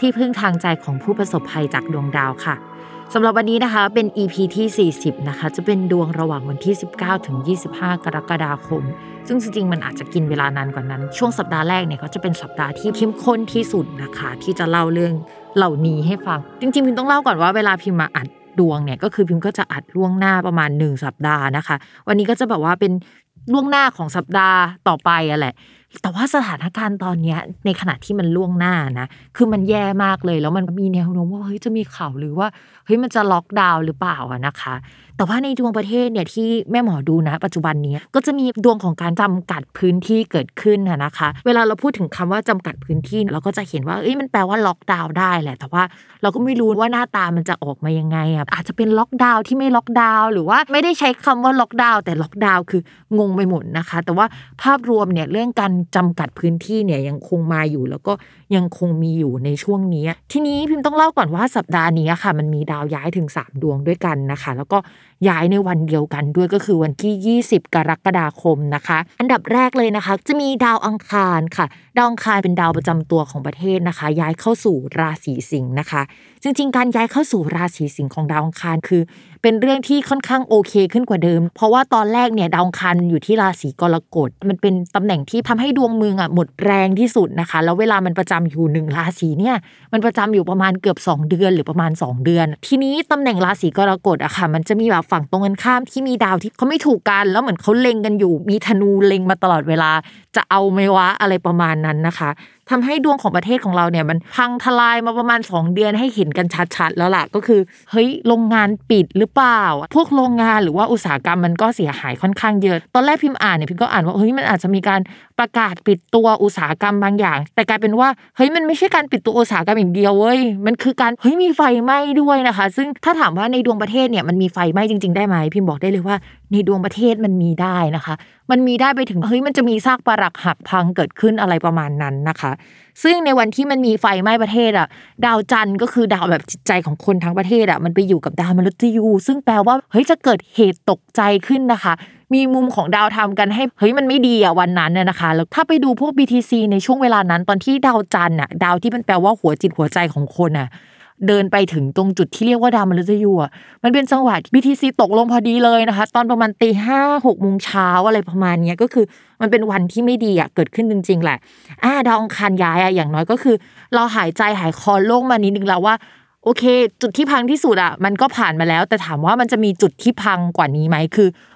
ที่พึ่งทางใจของผู้ประสบภัยจากดวงดาวค่ะสำหรับวันนี้นะคะเป็น EP ที่ 40 นะคะ จะเป็นดวงระหว่างวันที่ 19 ถึง 25 กรกฎาคม ซึ่งจริงๆ มันอาจจะกินเวลานานกว่านั้น ช่วงสัปดาห์แรกเนี่ยก็จะเป็นสัปดาห์ที่เข้มข้นที่สุดนะคะ ที่จะเล่าเรื่องเหล่านี้ให้ฟัง จริงๆ พิมต้องเล่าก่อนว่าเวลาพิมมาอัดดวงเนี่ยก็คือพิมก็จะอัดล่วงหน้าประมาณ 1 สัปดาห์นะคะ วันนี้ก็จะแบบว่าเป็นล่วงหน้าของสัปดาห์ต่อไปอะแหละ แต่ว่าสถานการณ์ตอนนี้ในขณะที่มันล่วงหน้านะ คือมันแย่มากเลย แล้วมันมีแนวโน้มว่าเฮ้ยจะมีข่าวหรือว่าเฮ้ยมันจะล็อกดาวน์หรือเปล่าอะนะคะ แต่ว่าในดวงประเทศเนี่ยที่แม่หมอดูนะ ปัจจุบันนี้ก็จะมีดวงของการจำกัดพื้นที่เกิดขึ้นนะคะ เวลาเราพูดถึงคำว่าจำกัดพื้นที่เราก็จะเห็นว่าเอ้ยมันแปลว่าล็อกดาวน์ได้แหละ แต่ว่าเราก็ไม่รู้ว่าหน้าตามันจะออกมายังไงอะอาจจะเป็นล็อกดาวน์ที่ไม่ล็อกดาวน์หรือว่าไม่ได้ใช้คำว่าล็อกดาวน์แต่ล็อกดาวน์คืองงไปหมดนะคะ แต่ว่าภาพรวมเนี่ยเรื่องการจำกัดพื้นที่เนี่ยยังคงมาอยู่ แล้วก็ยังคงมีอยู่ในช่วงนี้ ทีนี้พิมพ์ต้องเล่าก่อนว่าสัปดาห์นี้ค่ะ มันมีดาวย้ายถึง 3 ดวงด้วยกันนะคะ แล้วก็ย้ายในวันเดียวกันด้วยก็คือวันที่ 20 กรกฎาคมนะคะ อันดับแรกเลยนะคะ จะมีดาวอังคารค่ะ ดาวอังคารเป็นดาวประจำตัวของประเทศนะคะ ย้ายเข้าสู่ราศีสิงห์นะคะ จริง ๆ การย้ายเข้าสู่ราศีสิงห์ของดาวอังคารคือ เป็นเรื่องที่ค่อนข้างโอเคขึ้นกว่าเดิม เพราะว่าตอนแรกเนี่ยดาวอังคารอยู่ที่ราศีกรกฎมันเป็นตำแหน่งที่ทำให้ดวงเมืองอะหมดแรงที่สุดนะคะ แล้วเวลามันประจำอยู่หนึ่งราศีเนี่ยมันประจำอยู่ประมาณเกือบ 2 เดือนหรือประมาณ 2 เดือน ทีนี้ตำแหน่งราศีกรกฎอะค่ะ มันจะมีแบบฝั่งตรงกันข้ามที่มีดาวที่เขาไม่ถูกกัน แล้วเหมือนเขาเล็งกันอยู่ มีธนูเล็งมาตลอดเวลา จะเอาไหมวะอะไรประมาณนั้นนะคะ ทำให้ดวงของประเทศของเราเนี่ยมันพังทลายมาประมาณ 2 เดือนให้เห็นกันชัดๆ แล้วล่ะก็คือเฮ้ยโรงงานปิดหรือเปล่า พวกโรงงานหรือว่าอุตสาหกรรมมันก็เสียหายค่อนข้างเยอะ ตอนแรกพิมพ์อ่านเนี่ยพิมก็อ่านว่าเฮ้ยมันอาจจะมีการประกาศปิดตัวอุตสาหกรรมบางอย่าง แต่กลายเป็นว่าเฮ้ยมันไม่ใช่การปิดตัวอุตสาหกรรมอย่างเดียวเว้ยมันคือการเฮ้ยมีไฟไหม้ด้วยนะคะ ซึ่งถ้าถามว่าในดวงประเทศเนี่ยมันมีไฟไหม้จริง ๆได้ไหมพิมบอกได้เลยว่า ในดวงประเทศมันมีได้นะคะ มันมีได้ไปถึงเฮ้ยมันจะมีซากปรักหักพังเกิดขึ้นอะไรประมาณนั้นนะคะ ซึ่งในวันที่มันมีไฟไหม้ประเทศอะดาวจันทร์ก็คือดาวแบบจิตใจของคนทั้งประเทศอะมันไปอยู่กับดาวมฤตยู ซึ่งแปลว่าเฮ้ยจะเกิดเหตุตกใจขึ้นนะคะ มีมุมของดาวทำกันให้เฮ้ยมันไม่ดีอะวันนั้นน่ยนะคะแล้วถ้าไปดูพวก BTC ในช่วงเวลานั้น ตอนที่ดาวจันทร์อะดาวที่มันแปลว่าหัวจิตหัวใจของคนอะ เดินไปถึงตรงจุดที่เรียกว่าดาวมฤตยูอะมันเป็นจังหวะ BTC ตกลงพอดีเลยนะคะ ตอนประมาณตีห้าหกโมงเช้าอะไรประมาณนี้ก็คือมันเป็นวันที่ไม่ดีอะเกิดขึ้นจริง ๆ แหละอ่าดาวองคารย้ายอะอย่างน้อยก็คือ เราหายใจหายคอโล่งมานิดนึงแล้วว่าโอเค จุดที่พังที่สุดอะมันก็ผ่านมาแล้ว แต่ถามว่ามันจะมีจุดที่พังกว่านี้ไหมคือ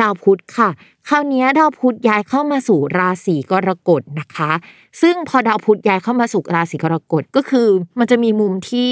ดาวพุธค่ะ คราวนี้ดาวพุธย้ายเข้ามาสู่ราศีกรกฎนะคะ ซึ่งพอดาวพุธย้ายเข้ามาสู่ราศีกรกฎก็คือ มันจะมีมุมที่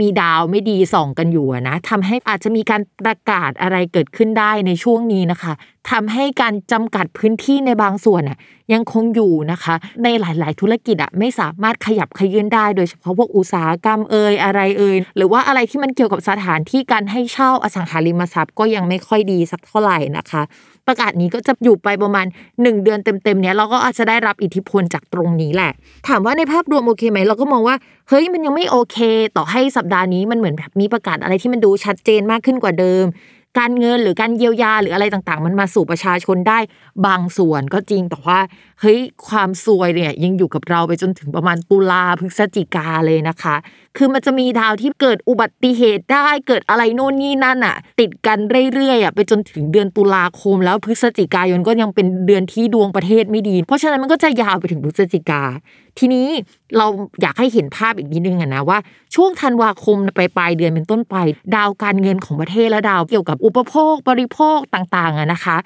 มีดาวไม่ดีส่องกันอยู่นะทำให้อาจจะมีการประกาศอะไรเกิดขึ้นได้ในช่วงนี้นะคะ ทำให้การจำกัดพื้นที่ในบางส่วนอะยังคงอยู่นะคะ ในหลาย ๆ ธุรกิจอะไม่สามารถขยับขยื่นได้ โดยเฉพาะพวกอุตสาหกรรมเอ่ยอะไรเอ่ยหรือว่าอะไรที่มันเกี่ยวกับสถานที่การให้เช่าอสังหาริมทรัพย์ก็ยังไม่ค่อยดีสักเท่าไหร่นะคะ ประกาศนี้ก็จะอยู่ไปประมาณ 1 เดือนเต็ม ๆ เนี้ยเราก็อาจจะได้รับอิทธิพลจากตรงนี้แหละ ถามว่าในภาพรวมโอเคไหมเราก็มองว่าเฮ้ยมันยังไม่โอเค ต่อให้สัปดาห์นี้มันเหมือนแบบมีประกาศอะไรที่มันดูชัดเจนมากขึ้นกว่าเดิม การเงินหรือการเยียวยาหรืออะไรต่างๆ มันมาสู่ประชาชนได้บางส่วนก็จริงแต่ว่าเฮ้ยความซวยเนี่ยยังอยู่กับเราไปจนถึงประมาณตุลาพฤศจิกาเลยนะคะ คือมันจะมีดาวที่เกิดอุบัติเหตุได้เกิดอะไรโน่นนี่นั่นอะ ติดกันเรื่อยๆอะไปจนถึงเดือนตุลาคม แล้วพฤศจิกายนก็ยังเป็นเดือนที่ดวงประเทศไม่ดี เพราะฉะนั้นมันก็จะยาวไปถึงพฤศจิกา ทีนี้เราอยากให้เห็นภาพอีกนิดนึงอะนะว่า ช่วงธันวาคมไปปลายเดือนเป็นต้นไป ดาวการเงินของประเทศและดาวเกี่ยวกับอุปโภคบริโภคต่างๆอะนะคะ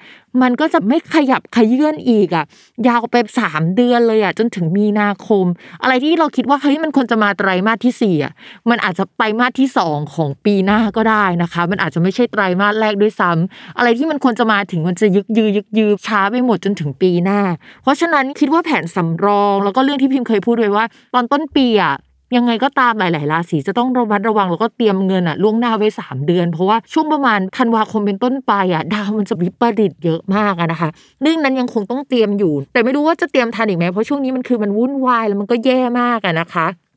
มันก็จะไม่ขยับขยื่นอีกอะยาวไปสามเดือนเลยอะจนถึงมีนาคม อะไรที่เราคิดว่าเฮ้ยมันควรจะมาไตรมาสที่สี่อะมันอาจจะไปมาสที่สองของปีหน้าก็ได้นะคะ มันอาจจะไม่ใช่ไตรมาสแรกด้วยซ้ำอะไรที่มันควรจะมาถึงมันจะยึกยือยึกยือช้าไปหมดจนถึงปีหน้า เพราะฉะนั้นคิดว่าแผนสำรอง แล้วก็เรื่องที่พิมพ์เคยพูดไว้ว่า ตอนต้นปีอะ ยังไงก็ตามหลาย ๆ ราศีจะต้องระมัดระวังแล้วก็เตรียมเงินอะล่วงหน้าไว้ 3 เดือน เพราะว่าช่วงประมาณธันวาคมเป็นต้นไปอะดาวมันจะวิปริตเยอะมากอะนะคะเรื่องนั้นยังคงต้องเตรียมอยู่ แต่ไม่รู้ว่าจะเตรียมทันอีกไหมเพราะช่วงนี้มันคือมันวุ่นวายแล้วมันก็แย่มากอะนะคะ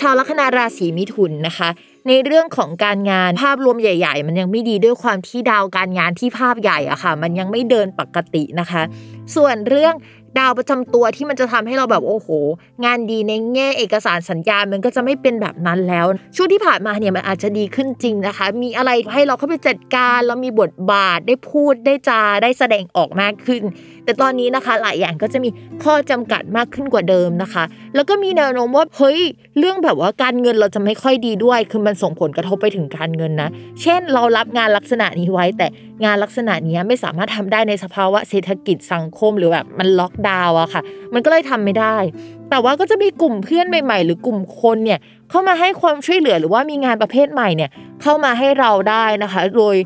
ชาวลัคนาราศีมิถุนนะคะ ในเรื่องของการงานภาพรวมใหญ่ ๆ มันยังไม่ดีด้วยความที่ดาวการงานที่ภาพใหญ่อะค่ะ มันยังไม่เดินปกตินะคะ ส่วนเรื่อง ดาวประจำตัวที่มันจะทำให้เราแบบโอ้โห งานดีในแง่เอกสารสัญญา มันก็จะไม่เป็นแบบนั้นแล้ว ช่วงที่ผ่านมาเนี่ยมันอาจจะดีขึ้นจริงนะคะ มีอะไรให้เราเข้าไปจัดการแล้วมีบทบาทได้พูดได้จาได้แสดงออกมากขึ้น แต่ตอนนี้นะคะหลายอย่างก็จะมีข้อจำกัดมากขึ้นกว่าเดิมนะคะ แล้วก็มีแนวโน้มว่าเฮ้ยเรื่องแบบว่าการเงินเราจะไม่ค่อยดีด้วย คือมันส่งผลกระทบไปถึงการเงินนะ เช่นเรารับงานลักษณะนี้ไว้แต่ งานลักษณะนี้ไม่สามารถทำได้ในสภาวะเศรษฐกิจสังคมหรือแบบมันล็อกดาวน์อะค่ะ มันก็เลยทำไม่ได้ แต่ว่าก็จะมีกลุ่มเพื่อนใหม่ ๆ หรือกลุ่มคนเนี่ยเข้ามาให้ความช่วยเหลือหรือว่ามีงานประเภทใหม่เนี่ยเข้ามาให้เราได้นะคะ โดย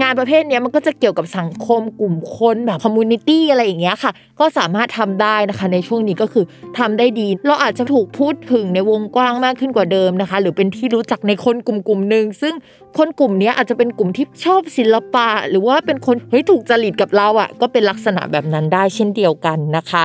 งานประเภทนี้มันก็จะเกี่ยวกับสังคมกลุ่มคนแบบ community อะไรอย่างเงี้ยค่ะ ก็สามารถทำได้นะคะในช่วงนี้ก็คือทำได้ดี เราอาจจะถูกพูดถึงในวงกว้างมากขึ้นกว่าเดิมนะคะ หรือเป็นที่รู้จักในคนกลุ่มกลุ่มหนึ่งซึ่งคนกลุ่มนี้อาจจะเป็นกลุ่มที่ชอบศิลปะ หรือว่าเป็นคนเฮ้ยถูกจริตกับเราอะก็เป็นลักษณะแบบนั้นได้เช่นเดียวกันนะคะ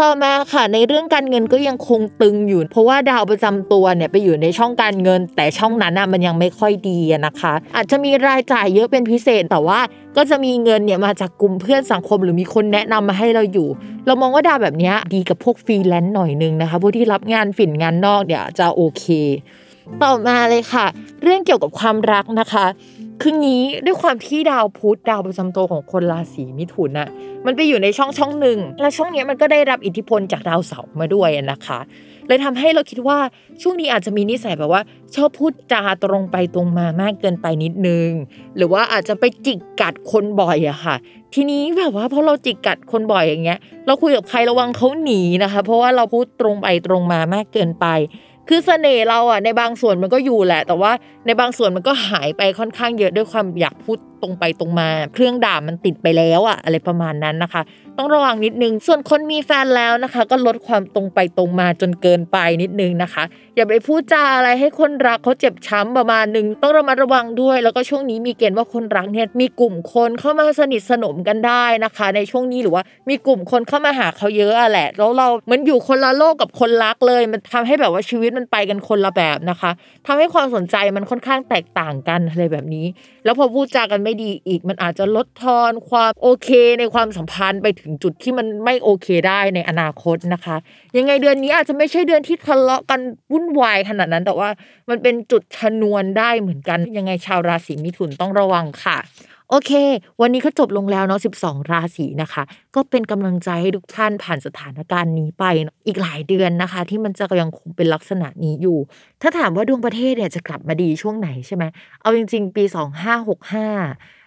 ต่อมาค่ะในเรื่องการเงินก็ยังคงตึงอยู่ เพราะว่าดาวประจำตัวเนี่ยไปอยู่ในช่องการเงิน แต่ช่องนั้นน่ะมันยังไม่ค่อยดีนะคะ อาจจะมีรายจ่ายเยอะเป็นพิเศษแต่ว่าก็จะมีเงินเนี่ยมาจากกลุ่มเพื่อนสังคมหรือมีคนแนะนำมาให้เราอยู่ เรามองว่าดาวแบบนี้ดีกับพวกฟรีแลนซ์หน่อยนึงนะคะพวกที่รับงานฝิ่นงานนอกเนี่ยจะโอเค ต่อมาเลยค่ะ เรื่องเกี่ยวกับความรักนะคะคืองี้ด้วยความที่ดาวพุธดาวประจำตัวของคนราศีมิถุนน่ะมันไปอยู่ในช่องช่องหนึ่งแล้วช่องนี้มันก็ได้รับอิทธิพลจากดาวเสาร์มาด้วยนะคะ เลยทำให้เราคิดว่าช่วงนี้อาจจะมีนิสัยแบบว่า ชอบพูดจาตรงไปตรงมามากเกินไปนิดนึง หรือว่าอาจจะไปจิกกัดคนบ่อยอะค่ะ ทีนี้แบบว่าพอเราจิกกัดคนบ่อยอย่างเงี้ย เราคุยกับใครระวังเขาหนีนะคะ เพราะว่าเราพูดตรงไปตรงมามากเกินไป คือเสน่ห์เราอะในบางส่วนมันก็อยู่แหละ แต่ว่าในบางส่วนมันก็หายไปค่อนข้างเยอะด้วยความอยากพูด ตรงไปตรงมา เครื่องด่ามันติดไปแล้วอะอะไรประมาณนั้นนะคะ ต้องระวังนิดนึง ส่วนคนมีแฟนแล้วนะคะ ก็ลดความตรงไปตรงมาจนเกินไปนิดนึงนะคะ อย่าไปพูดจาอะไรให้คนรักเขาเจ็บช้ำประมาณหนึ่งต้องระมัดระวังด้วย แล้วก็ช่วงนี้มีเกณฑ์ว่าคนรักเนี่ยมีกลุ่มคนเข้ามาสนิทสนมกันได้นะคะ ในช่วงนี้หรือว่ามีกลุ่มคนเข้ามาหาเขาเยอะอะแหละแล้วเราเหมือนอยู่คนละโลกกับคนรักเลย มันทำให้แบบว่าชีวิตมันไปกันคนละแบบนะคะทำให้ความสนใจมันค่อนข้างแตกต่างกันอะไรแบบนี้ แล้วพอพูดจากันไม่ดีอีก มันอาจจะลดทอนความโอเคในความสัมพันธ์ไปถึงจุดที่มันไม่โอเคได้ในอนาคตนะคะ ยังไงเดือนนี้อาจจะไม่ใช่เดือนที่ทะเลาะกันวุ่นวายขนาดนั้น แต่ว่ามันเป็นจุดชนวนได้เหมือนกัน ยังไงชาวราศีมิถุนต้องระวังค่ะ โอเค วันนี้ก็จบลงแล้วเนาะ12 ราศีนะคะ ก็เป็นกำลังใจให้ทุกท่านผ่านสถานการณ์นี้ไปอีกหลายเดือนนะคะ ที่มันจะยังคงเป็นลักษณะนี้อยู่ ถ้าถามว่าดวงประเทศเนี่ยจะกลับมาดีช่วงไหนใช่ไหมเอาจริง ๆ ปี 2565